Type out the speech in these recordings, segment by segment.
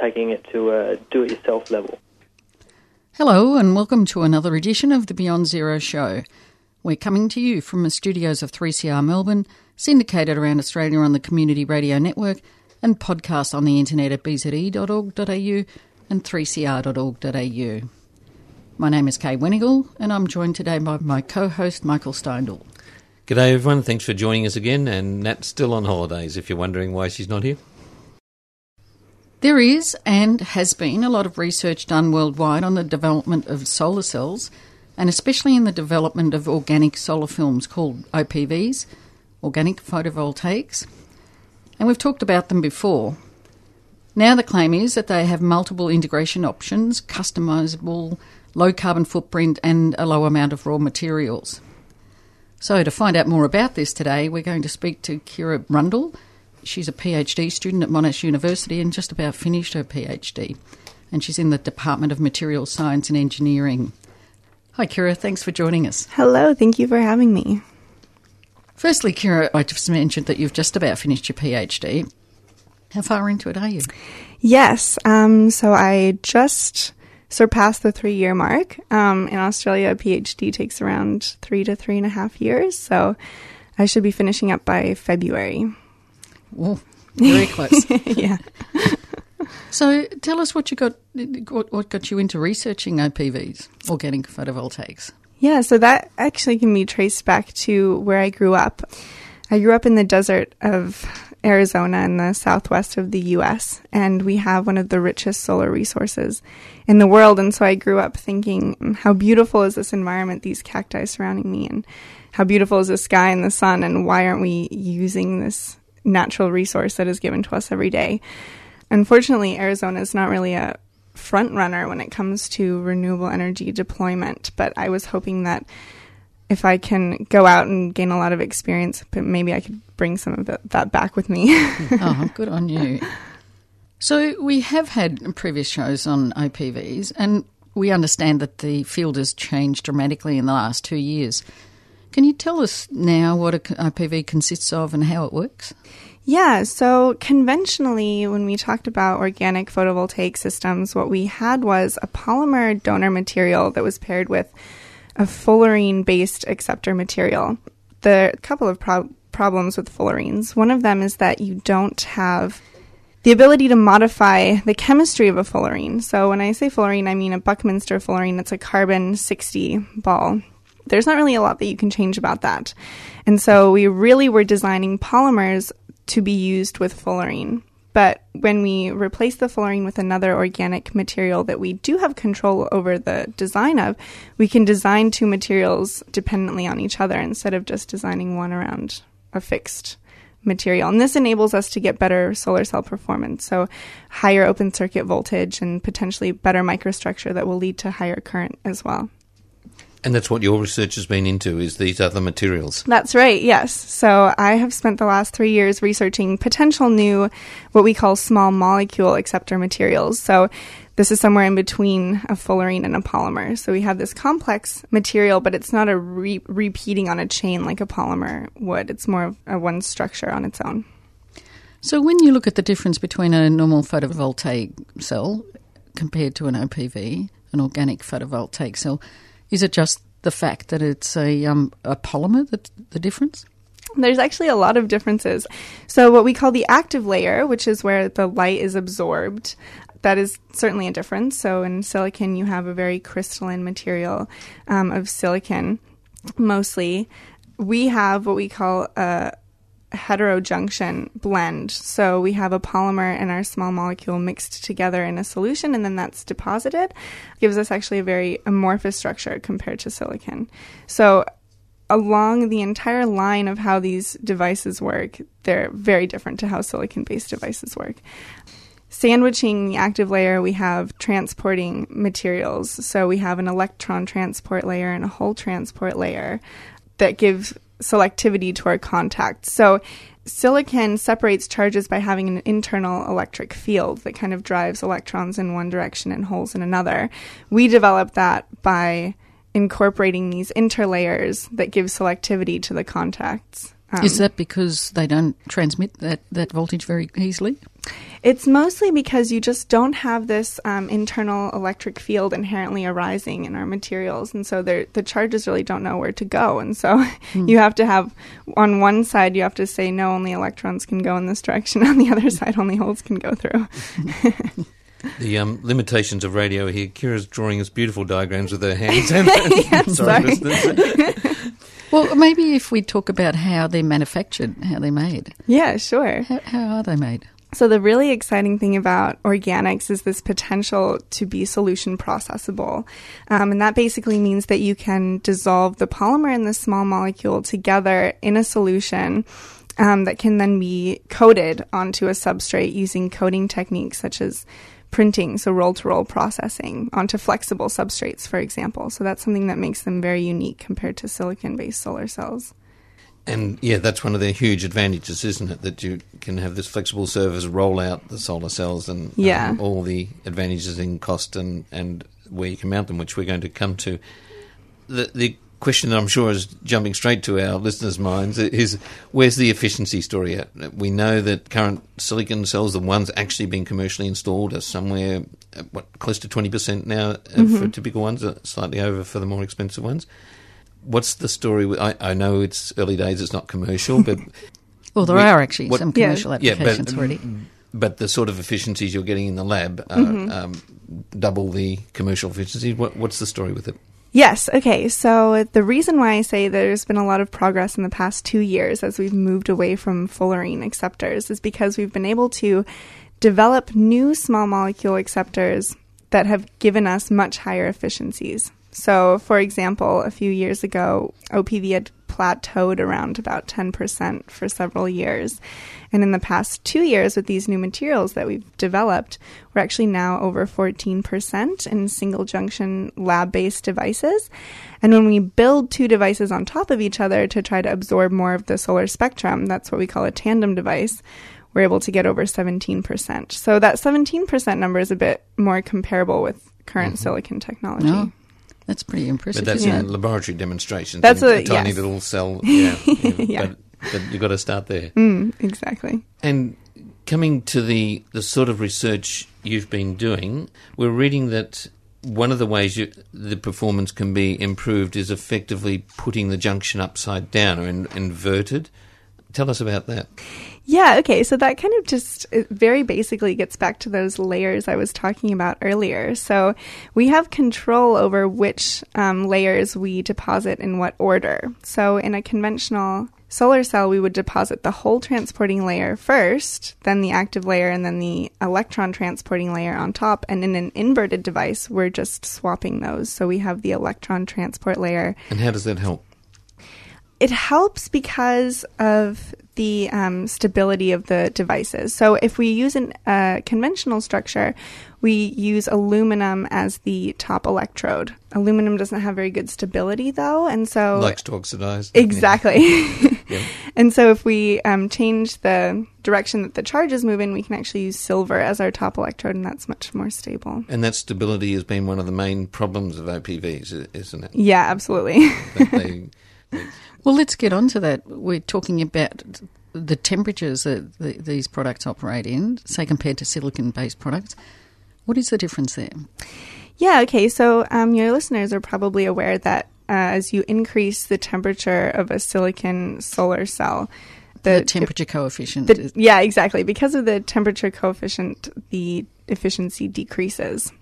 Taking it to a do it yourself level. Hello, and welcome to another edition of the Beyond Zero Show. We're coming to you from the studios of 3CR Melbourne, syndicated around Australia on the Community Radio Network, and podcast on the internet at bze.org.au and 3cr.org.au. My name is Kay Wenigal, and I'm joined today by my co host Michael Steindl. G'day, everyone. Thanks for joining us again. And Nat's still on holidays if you're wondering why she's not here. There is and has been a lot of research done worldwide on the development of solar cells, and especially in the development of organic solar films called OPVs, organic photovoltaics. And we've talked about them before. Now the claim is that they have multiple integration options, customizable, low carbon footprint, and a low amount of raw materials. So, to find out more about this today, we're going to speak to Kira Rundle. She's a PhD student at Monash University and just about finished her PhD. And she's in the Department of Materials Science and Engineering. Hi, Kira. Thanks for joining us. Hello. Thank you for having me. Firstly, Kira, I just mentioned that you've just about finished your PhD. How far into it are you? Yes. Um, so I just surpassed the three year mark. Um, in Australia, a PhD takes around three to three and a half years. So I should be finishing up by February. Oh, very close. yeah. so tell us what you got. What, what got you into researching OPVs, organic photovoltaics? Yeah, so that actually can be traced back to where I grew up. I grew up in the desert of Arizona in the southwest of the US, and we have one of the richest solar resources in the world. And so I grew up thinking, hmm, how beautiful is this environment, these cacti surrounding me, and how beautiful is the sky and the sun, and why aren't we using this natural resource that is given to us every day? Unfortunately, Arizona is not really a front runner when it comes to renewable energy deployment, but I was hoping that if I can go out and gain a lot of experience, but maybe I could bring some of that back with me. oh, good on you. So we have had previous shows on OPVs, and we understand that the field has changed dramatically in the last two years. Can you tell us now what a OPV consists of and how it works? Yeah, so conventionally, when we talked about organic photovoltaic systems, what we had was a polymer donor material that was paired with a fullerene based acceptor material. There are a couple of pro- problems with fullerenes. One of them is that you don't have the ability to modify the chemistry of a fullerene. So when I say fullerene, I mean a Buckminster fullerene it's a carbon 60 ball. There's not really a lot that you can change about that. And so we really were designing polymers to be used with fullerene. But when we replace the fullerene with another organic material that we do have control over the design of, we can design two materials dependently on each other instead of just designing one around a fixed material. And this enables us to get better solar cell performance, so higher open circuit voltage and potentially better microstructure that will lead to higher current as well. And that's what your research has been into is these other materials. That's right. Yes. So I have spent the last 3 years researching potential new what we call small molecule acceptor materials. So this is somewhere in between a fullerene and a polymer. So we have this complex material, but it's not a re- repeating on a chain like a polymer would. It's more of a one structure on its own. So when you look at the difference between a normal photovoltaic cell compared to an OPV, an organic photovoltaic cell, is it just the fact that it's a, um, a polymer that's the difference? There's actually a lot of differences. So, what we call the active layer, which is where the light is absorbed, that is certainly a difference. So, in silicon, you have a very crystalline material um, of silicon mostly. We have what we call a heterojunction blend. So we have a polymer and our small molecule mixed together in a solution and then that's deposited. gives us actually a very amorphous structure compared to silicon. So along the entire line of how these devices work, they're very different to how silicon based devices work. Sandwiching the active layer, we have transporting materials. So we have an electron transport layer and a hole transport layer that give selectivity to our contacts. So silicon separates charges by having an internal electric field that kind of drives electrons in one direction and holes in another. We developed that by incorporating these interlayers that give selectivity to the contacts. Um, Is that because they don't transmit that, that voltage very easily? It's mostly because you just don't have this um, internal electric field inherently arising in our materials, and so the charges really don't know where to go. And so mm. you have to have on one side you have to say no, only electrons can go in this direction. On the other side, only holes can go through. the um, limitations of radio here. Kira's drawing us beautiful diagrams with her hands. sorry, sorry. Well, maybe if we talk about how they're manufactured, how they're made. Yeah, sure. How, how are they made? So, the really exciting thing about organics is this potential to be solution processable. Um, and that basically means that you can dissolve the polymer and the small molecule together in a solution um, that can then be coated onto a substrate using coating techniques such as printing, so roll to roll processing onto flexible substrates, for example. So that's something that makes them very unique compared to silicon based solar cells. And yeah, that's one of their huge advantages, isn't it? That you can have this flexible surface roll out the solar cells and yeah. um, all the advantages in cost and, and where you can mount them, which we're going to come to. The, the question that I'm sure is jumping straight to our listeners' minds is where's the efficiency story at? We know that current silicon cells, the ones actually being commercially installed, are somewhere what close to 20% now mm-hmm. for typical ones, uh, slightly over for the more expensive ones. What's the story? With, I, I know it's early days; it's not commercial, but well, there we, are actually what, some commercial yeah, applications yeah, but, already. But the sort of efficiencies you're getting in the lab are mm-hmm. um, double the commercial efficiency. What, what's the story with it? Yes. Okay. So the reason why I say there's been a lot of progress in the past two years as we've moved away from fullerene acceptors is because we've been able to develop new small molecule acceptors that have given us much higher efficiencies. So, for example, a few years ago, OPV had plateaued around about 10% for several years. And in the past two years, with these new materials that we've developed, we're actually now over 14% in single junction lab based devices. And when we build two devices on top of each other to try to absorb more of the solar spectrum, that's what we call a tandem device we're able to get over 17%. So that 17% number is a bit more comparable with current mm-hmm. silicon technology. Oh, that's pretty impressive. But that's in laboratory demonstrations. That's a, a tiny yes. little cell. Yeah, yeah. But, but you've got to start there. Mm, exactly. And coming to the the sort of research you've been doing, we're reading that one of the ways you, the performance can be improved is effectively putting the junction upside down or in, inverted. Tell us about that. Yeah, okay. So that kind of just very basically gets back to those layers I was talking about earlier. So we have control over which um, layers we deposit in what order. So in a conventional solar cell, we would deposit the hole transporting layer first, then the active layer, and then the electron transporting layer on top. And in an inverted device, we're just swapping those. So we have the electron transport layer. And how does that help? It helps because of the um, stability of the devices. So if we use a uh, conventional structure, we use aluminum as the top electrode. Aluminum doesn't have very good stability though, and so likes to oxidize. Exactly. yeah. And so if we um, change the direction that the charges move in, we can actually use silver as our top electrode, and that's much more stable. And that stability has been one of the main problems of OPVs, isn't it? Yeah, absolutely. they, they, well, let's get on to that. We're talking about the temperatures that the, these products operate in, say compared to silicon based products. What is the difference there? Yeah, okay. So um, your listeners are probably aware that Uh, as you increase the temperature of a silicon solar cell, the, the temperature coefficient. The, yeah, exactly. Because of the temperature coefficient, the efficiency decreases.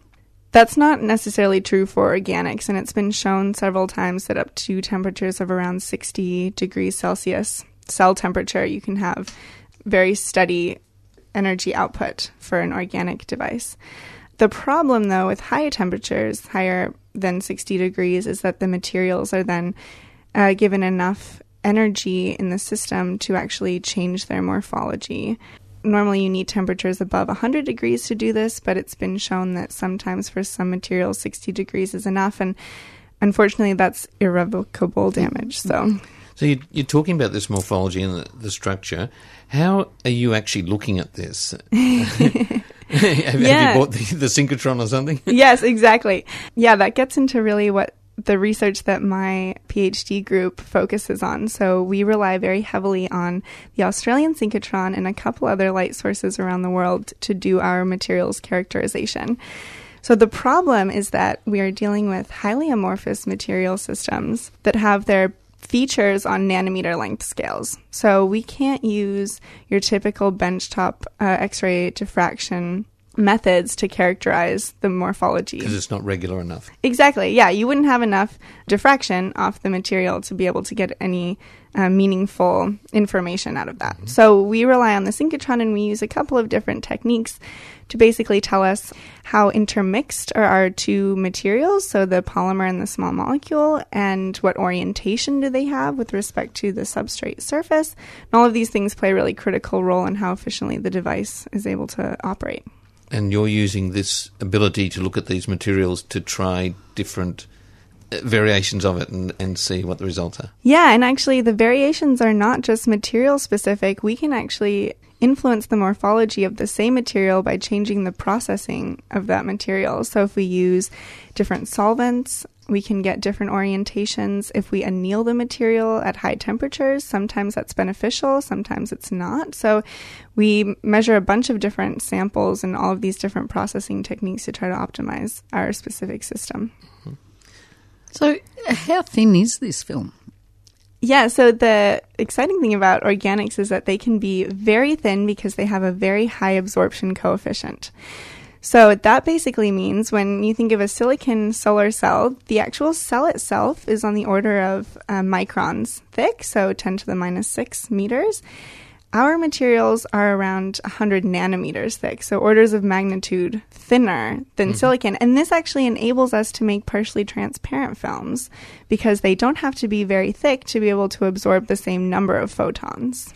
That's not necessarily true for organics, and it's been shown several times that up to temperatures of around 60 degrees Celsius cell temperature, you can have very steady energy output for an organic device. The problem, though, with higher temperatures, higher than 60 degrees, is that the materials are then uh, given enough energy in the system to actually change their morphology. normally you need temperatures above 100 degrees to do this, but it's been shown that sometimes for some materials 60 degrees is enough and unfortunately that's irrevocable damage. So So you, you're talking about this morphology and the, the structure. How are you actually looking at this? have, have you bought the, the synchrotron or something? yes, exactly. Yeah, that gets into really what the research that my PhD group focuses on. So we rely very heavily on the Australian synchrotron and a couple other light sources around the world to do our materials characterization. So the problem is that we are dealing with highly amorphous material systems that have their features on nanometer length scales. So we can't use your typical benchtop uh, X-ray diffraction methods to characterize the morphology. Because it's not regular enough. Exactly. Yeah, you wouldn't have enough diffraction off the material to be able to get any uh, meaningful information out of that. So we rely on the synchrotron and we use a couple of different techniques to basically tell us how intermixed are our two materials, so the polymer and the small molecule, and what orientation do they have with respect to the substrate surface. And all of these things play a really critical role in how efficiently the device is able to operate. And you're using this ability to look at these materials to try different uh, variations of it and, and see what the results are. Yeah, and actually, the variations are not just material specific. We can actually influence the morphology of the same material by changing the processing of that material. So, if we use different solvents, we can get different orientations. If we anneal the material at high temperatures, sometimes that's beneficial, sometimes it's not. So, we measure a bunch of different samples and all of these different processing techniques to try to optimize our specific system. So, how thin is this film? Yeah, so the exciting thing about organics is that they can be very thin because they have a very high absorption coefficient. So that basically means when you think of a silicon solar cell, the actual cell itself is on the order of uh, microns thick, so 10 to the minus 6 meters. Our materials are around 100 nanometers thick, so orders of magnitude thinner than silicon. And this actually enables us to make partially transparent films because they don't have to be very thick to be able to absorb the same number of photons.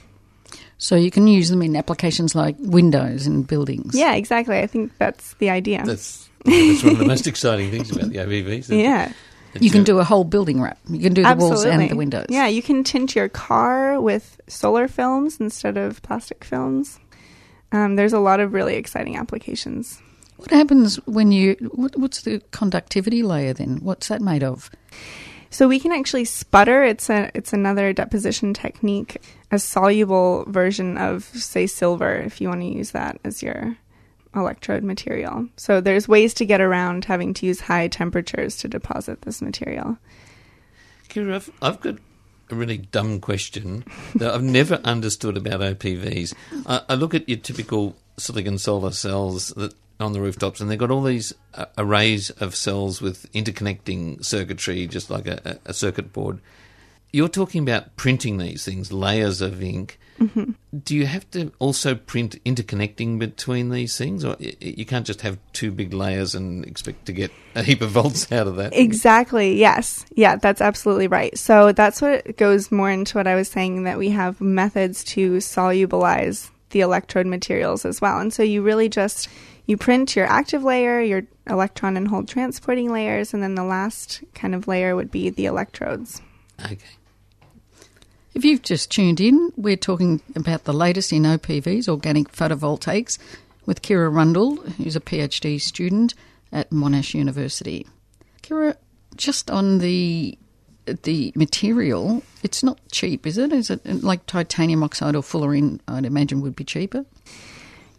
So you can use them in applications like windows and buildings. Yeah, exactly. I think that's the idea. That's, that's one of the most exciting things about the OPVs. yeah. You can do a whole building wrap. You can do the walls and the windows. Yeah, you can tint your car with solar films instead of plastic films. Um, there's a lot of really exciting applications. What happens when you? What, what's the conductivity layer then? What's that made of? So we can actually sputter. It's a it's another deposition technique, a soluble version of say silver, if you want to use that as your electrode material. So there's ways to get around having to use high temperatures to deposit this material. Kira, I've, I've got a really dumb question that I've never understood about OPVs. I, I look at your typical silicon solar cells that on the rooftops, and they've got all these uh, arrays of cells with interconnecting circuitry, just like a, a circuit board. You're talking about printing these things, layers of ink. Mm-hmm. Do you have to also print interconnecting between these things, or you can't just have two big layers and expect to get a heap of volts out of that? Exactly. Yes. Yeah, that's absolutely right. So that's what goes more into what I was saying that we have methods to solubilize the electrode materials as well. And so you really just you print your active layer, your electron and hole transporting layers, and then the last kind of layer would be the electrodes. Okay. If you've just tuned in, we're talking about the latest in OPVs, organic photovoltaics, with Kira Rundle, who's a PhD student at Monash University. Kira, just on the the material, it's not cheap, is it? Is it like titanium oxide or fullerene? I'd imagine would be cheaper.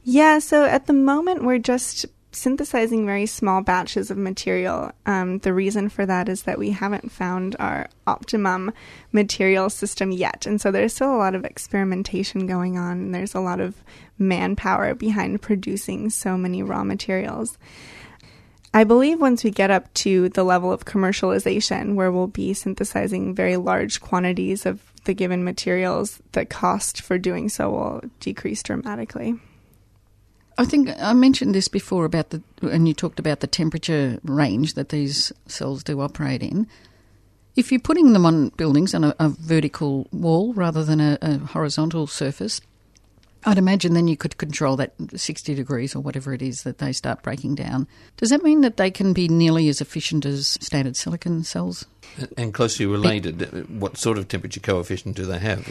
Yeah, so at the moment we're just synthesizing very small batches of material. Um, the reason for that is that we haven't found our optimum material system yet. And so there's still a lot of experimentation going on, and there's a lot of manpower behind producing so many raw materials. I believe once we get up to the level of commercialization, where we'll be synthesizing very large quantities of the given materials, the cost for doing so will decrease dramatically. I think I mentioned this before about the, and you talked about the temperature range that these cells do operate in. If you're putting them on buildings on a, a vertical wall rather than a, a horizontal surface, I'd imagine then you could control that 60 degrees or whatever it is that they start breaking down. Does that mean that they can be nearly as efficient as standard silicon cells? And closely related, what sort of temperature coefficient do they have?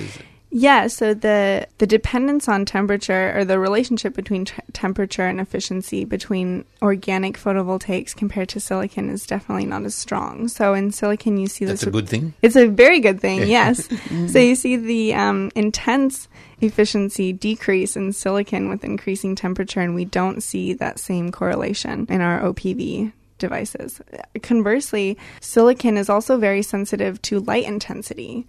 Yeah, so the the dependence on temperature or the relationship between t- temperature and efficiency between organic photovoltaics compared to silicon is definitely not as strong. So in silicon, you see That's this. a good thing. It's a very good thing, yes. so you see the um, intense efficiency decrease in silicon with increasing temperature, and we don't see that same correlation in our OPV devices. Conversely, silicon is also very sensitive to light intensity.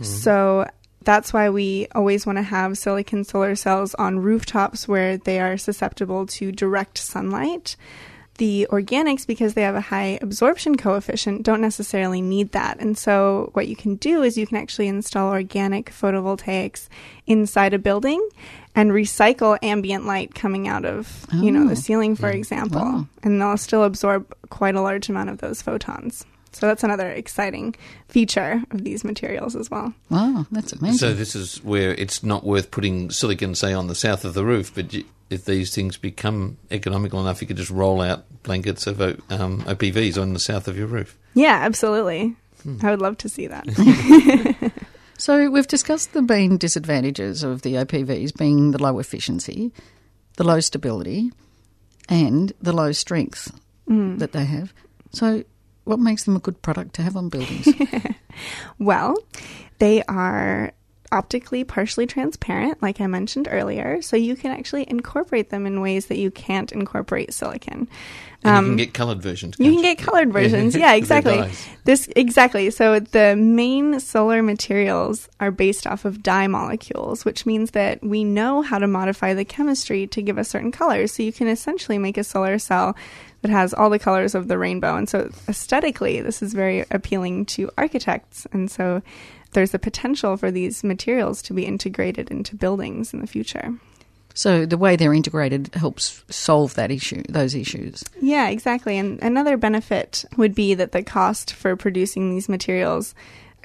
So that's why we always want to have silicon solar cells on rooftops where they are susceptible to direct sunlight. The organics, because they have a high absorption coefficient, don't necessarily need that. And so, what you can do is you can actually install organic photovoltaics inside a building and recycle ambient light coming out of, you know, Oh. the ceiling, for example. Wow. And they'll still absorb quite a large amount of those photons. So, that's another exciting feature of these materials as well. Wow, that's amazing. So this is where it's not worth putting silicon, say, on the south of the roof, but if these things become economical enough, you could just roll out blankets of O- um, OPVs on the south of your roof. Yeah, absolutely. I would love to see that. So we've discussed the main disadvantages of the OPVs being the low efficiency, the low stability, and the low strength that they have. So what makes them a good product to have on buildings? well, they are optically partially transparent, like I mentioned earlier, so you can actually incorporate them in ways that you can't incorporate silicon. And Um, you can get coloured versions. You can get colored versions. Yeah, exactly. This exactly. So the main solar materials are based off of dye molecules, which means that we know how to modify the chemistry to give us certain colors. So you can essentially make a solar cell that has all the colors of the rainbow. And so aesthetically, this is very appealing to architects. And so there's a potential for these materials to be integrated into buildings in the future. so the way they're integrated helps solve that issue, those issues. Yeah, exactly. And another benefit would be that the cost for producing these materials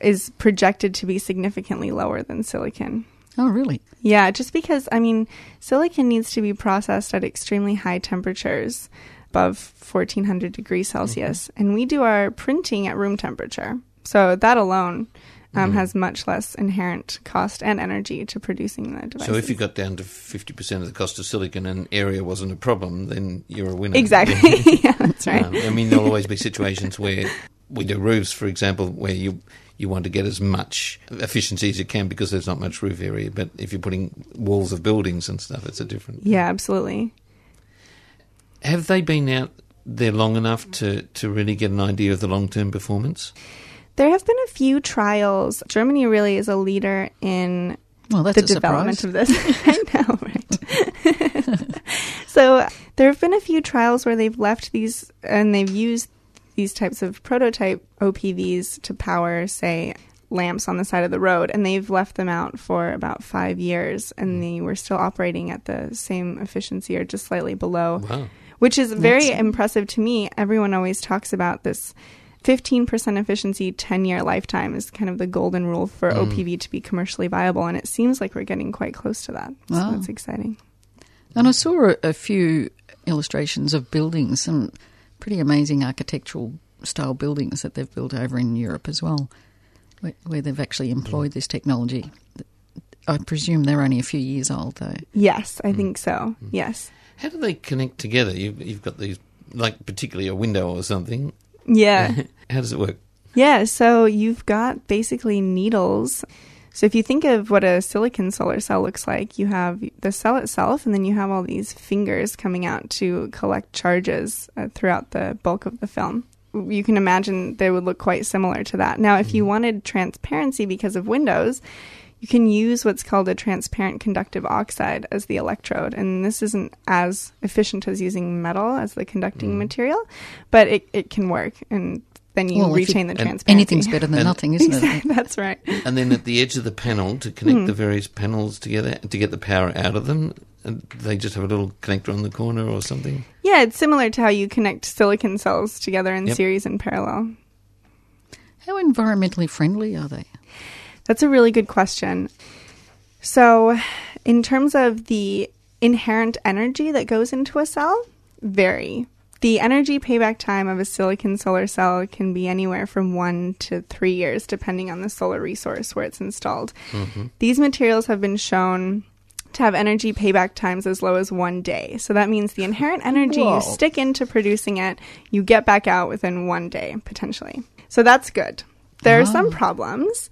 is projected to be significantly lower than silicon. Oh, really? Yeah, just because, I mean, silicon needs to be processed at extremely high temperatures, above 1400 degrees Celsius, mm-hmm. and we do our printing at room temperature. So that alone um, has much less inherent cost and energy to producing the device. So if you got down to 50% of the cost of silicon and area wasn't a problem, then you're a winner. Exactly. yeah, that's right. Um, I mean, there'll always be situations where we do roofs, for example, where you you want to get as much efficiency as you can because there's not much roof area. But if you're putting walls of buildings and stuff, it's a different. yeah, absolutely. Have they been out there long enough to, to really get an idea of the long term performance? There have been a few trials. Germany really is a leader in Well, that's the a development surprise. of this. I know, right? so there have been a few trials where they've left these and they've used these types of prototype OPVs to power, say, lamps on the side of the road, and they've left them out for about five years, and hmm. they were still operating at the same efficiency or just slightly below Wow. which is very impressive to me. Everyone always talks about this 15% efficiency 10 year lifetime is kind of the golden rule for mm. OPV to be commercially viable, and it seems like we're getting quite close to that. So Wow. that's exciting. And I saw a, a few illustrations of buildings, some pretty amazing architectural style buildings that they've built over in Europe as well, where, where they've actually employed this technology. I presume they're only a few years old, though. Yes, I mm. think so. Mm. Yes. How do they connect together? You've, you've got these, like particularly a window or something. Yeah. How does it work? Yeah, so you've got basically needles. So if you think of what a silicon solar cell looks like, you have the cell itself, and then you have all these fingers coming out to collect charges uh, throughout the bulk of the film. You can imagine they would look quite similar to that. Now, if you wanted transparency because of windows, you can use what's called a transparent conductive oxide as the electrode. And this isn't as efficient as using metal as the conducting material, but it, it can work. And then you Well, if you- retain the transparency. Anything's better than And- nothing, isn't it? That's right. And then at the edge of the panel to connect Hmm. the various panels together to get the power out of them, and they just have a little connector on the corner or something. Yeah, it's similar to how you connect silicon cells together in Yep. series and parallel. How environmentally friendly are they? That's a really good question. So, In terms of the inherent energy that goes into a cell, vary. The energy payback time of a silicon solar cell can be anywhere from one to three years, depending on the solar resource where it's installed. Mhm. These materials have been shown to have energy payback times as low as one day. So that means the inherent energy Whoa. you stick into producing it, you get back out within one day, potentially. So that's good. There are some Ah. problems.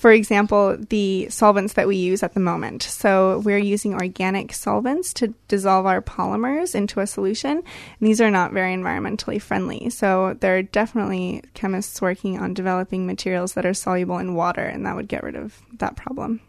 For example, the solvents that we use at the moment. So we're using organic solvents to dissolve our polymers into a solution. And these are not very environmentally friendly. So there are definitely chemists working on developing materials that are soluble in water, and that would get rid of that problem.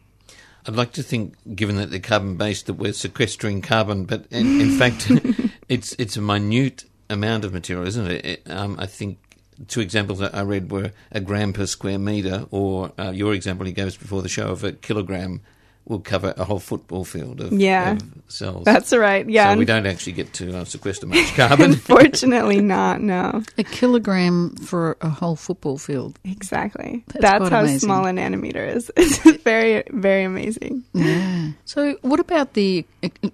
I'd like to think, given that they're carbon based, that we're sequestering carbon, but in, in fact, it's it's a minute amount of material, isn't it? it um, I think two examples that I read were a gram per square meter, or uh, your example he gave us before the show of a kilogram will cover a whole football field of, Yeah. of cells. That's right, yeah. So we don't actually get to uh, sequester much carbon. Unfortunately, not. No. A kilogram for a whole football field. Exactly. That's That's, how amazing. small a nanometer is. It's very, very amazing. Yeah. So, what about the?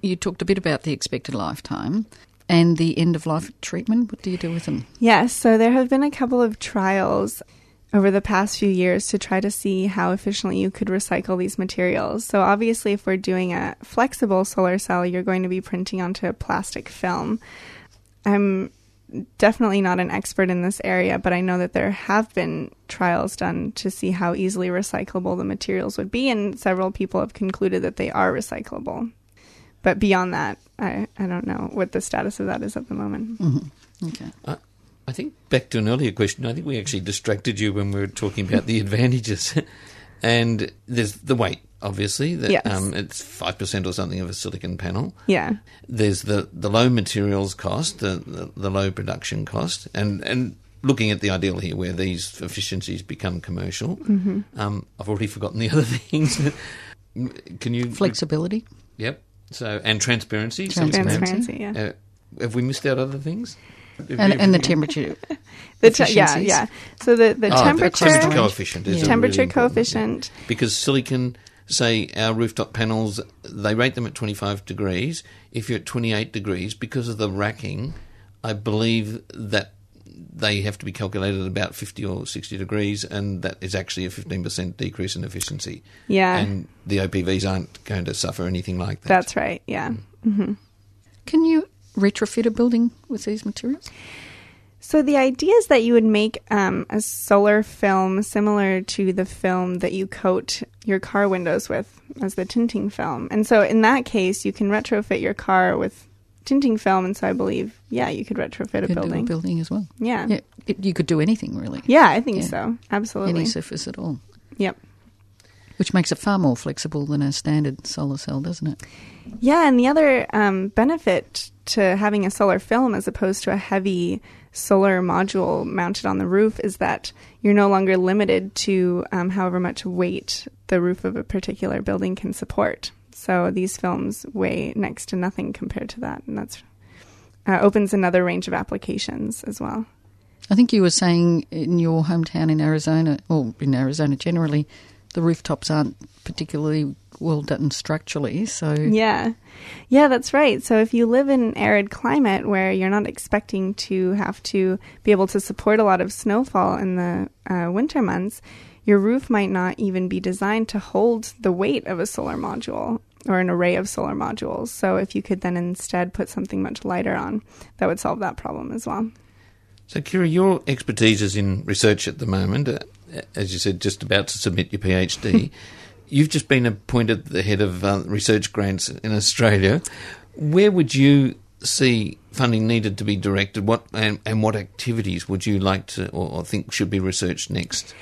You talked a bit about the expected lifetime and the end of life treatment. What do you do with them? Yes, so there have been a couple of trials over the past few years to try to see how efficiently you could recycle these materials. So, obviously, if we're doing a flexible solar cell, you're going to be printing onto a plastic film. I'm definitely not an expert in this area, but I know that there have been trials done to see how easily recyclable the materials would be, and several people have concluded that they are recyclable. But beyond that, I, I don't know what the status of that is at the moment. Mm-hmm. Okay. I, I think back to an earlier question. I think we actually distracted you when we were talking about the advantages, and there's the weight. Obviously, that Yes. um, it's five percent or something of a silicon panel. Yeah. There's the, the low materials cost, the, the the low production cost, and and looking at the ideal here, where these efficiencies become commercial. Mhm. Um, I've already forgotten the other things. Can you Flexibility. Yep. So and transparency. Transparency. Transparency, yeah. Uh, have we missed out other things? And, and the temperature. The te- yeah, yeah. So the, the Oh, temperature, temperature coefficient is a temperature really important, coefficient. because silicon, say our rooftop panels, they rate them at 25 degrees. If you're at 28 degrees, because of the racking, I believe that they have to be calculated at about 50 or 60 degrees, and that is actually a 15% decrease in efficiency. Yeah. And the OPVs aren't going to suffer anything like that. That's right. Yeah. hmm Can you retrofit a building with these materials? So the idea is that you would make um, a solar film similar to the film that you coat your car windows with as the tinting film. And so in that case, you can retrofit your car with tinting film. And so I believe, yeah, you could retrofit a Could building. building as well. Yeah. Yeah. It, you could do anything really. Yeah, I think Yeah. so. Absolutely. Any surface at all. Yep. Which makes it far more flexible than a standard solar cell, doesn't it? Yeah, and the other um, benefit to having a solar film as opposed to a heavy solar module mounted on the roof is that you're no longer limited to um, however much weight the roof of a particular building can support. So these films weigh next to nothing compared to that, and that's uh, opens another range of applications as well. I think you were saying in your hometown in Arizona, or in Arizona generally, the rooftops aren't particularly well done structurally. So Yeah. Yeah, that's right. So if you live in an arid climate where you're not expecting to have to be able to support a lot of snowfall in the uh, winter months, your roof might not even be designed to hold the weight of a solar module or an array of solar modules. So if you could then instead put something much lighter on, that would solve that problem as well. So, Kira, your expertise is in research at the moment. Uh, as you said, just about to submit your PhD. You've just been appointed the head of uh, research grants in Australia. Where would you see funding needed to be directed? What and, and what activities would you like to or, or think should be researched next?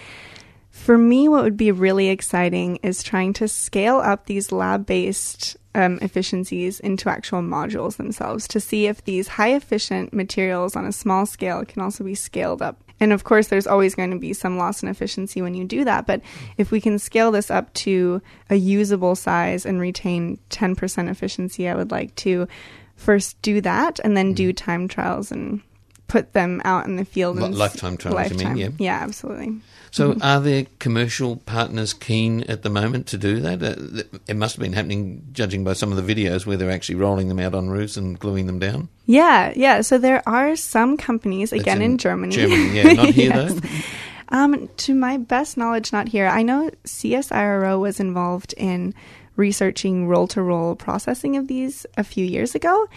For me, what would be really exciting is trying to scale up these lab based um, efficiencies into actual modules themselves to see if these high efficient materials on a small scale can also be scaled up. And of course, there's always going to be some loss in efficiency when you do that. But if we can scale this up to a usable size and retain 10% efficiency, I would like to first do that and then do time trials and put them out in the field. S- lifetime trials, you mean, lifetime. yeah. absolutely. So, Mhm. are there commercial partners keen at the moment to do that? Uh, it must have been happening, judging by some of the videos where they're actually rolling them out on roofs and gluing them down. Yeah, yeah. So there are some companies, That's again in in, Germany. Germany, yeah, not here, Yes. though? Um, to my best knowledge, not here. I know CSIRO was involved in researching roll to roll processing of these a few years ago,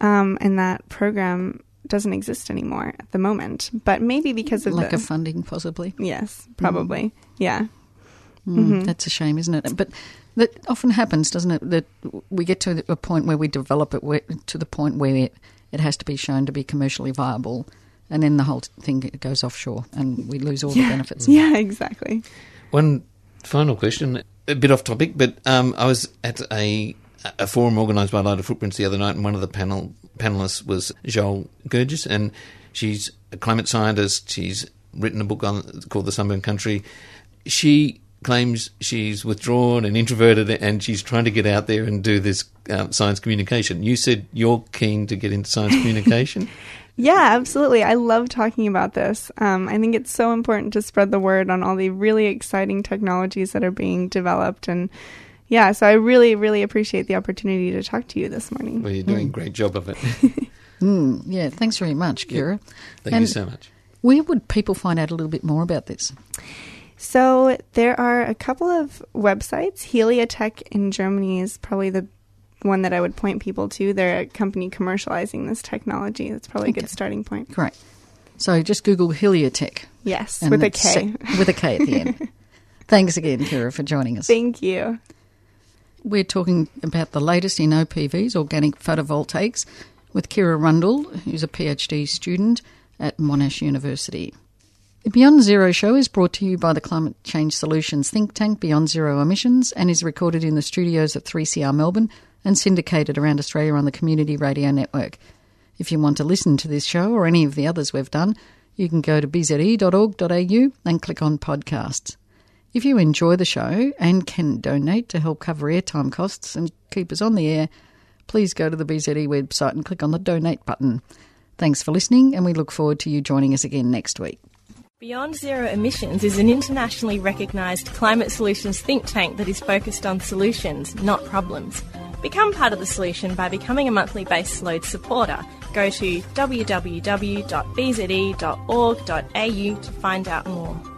um, and that program doesn't exist anymore at the moment. But maybe because of Lack the of funding, possibly. Yes, probably. Yeah. Mm, Mhm. That's a shame, isn't it? But that often happens, doesn't it? That we get to a point where we develop it where, to the point where it, it has to be shown to be commercially viable, and then the whole thing goes offshore, and we lose all yeah. the benefits. Yeah, exactly. One final question, a bit off topic, but um, I was at a a forum organised by Lighter Footprints the other night, and one of the panel panelists was Joelle Gergis, and she's a climate scientist. She's written a book on called The Sunburnt Country. She claims she's withdrawn and introverted, and she's trying to get out there and do this um, science communication. You said you're keen to get into science communication. Yeah, absolutely. I love talking about this. Um, I think it's so important to spread the word on all the really exciting technologies that are being developed. And yeah, so I really, really appreciate the opportunity to talk to you this morning. Well, you're doing a great job of it. Mm, yeah, thanks very much, Kira. Thank And you so much. Where would people find out a little bit more about this? So there are a couple of websites. Heliatek in Germany is probably the one that I would point people to. They're a company commercializing this technology. That's probably a good starting point. Great. So just Google Heliatek. Yes, with a K. it's with a K at the end. Thanks again, Kira, for joining us. Thank you. We're talking about the latest in OPVs, organic photovoltaics, with Kira Rundle, who's a PhD student at Monash University. The Beyond Zero show is brought to you by the Climate Change Solutions think tank Beyond Zero Emissions and is recorded in the studios at 3CR Melbourne and syndicated around Australia on the Community Radio Network. If you want to listen to this show or any of the others we've done, you can go to bze.org.au and click on podcasts. If you enjoy the show and can donate to help cover airtime costs and keep us on the air, please go to the BZE website and click on the donate button. Thanks for listening, and we look forward to you joining us again next week. Beyond Zero Emissions is an internationally recognised climate solutions think tank that is focused on solutions, not problems. Become part of the solution by becoming a monthly base load supporter. Go to www.bze.org.au to find out more.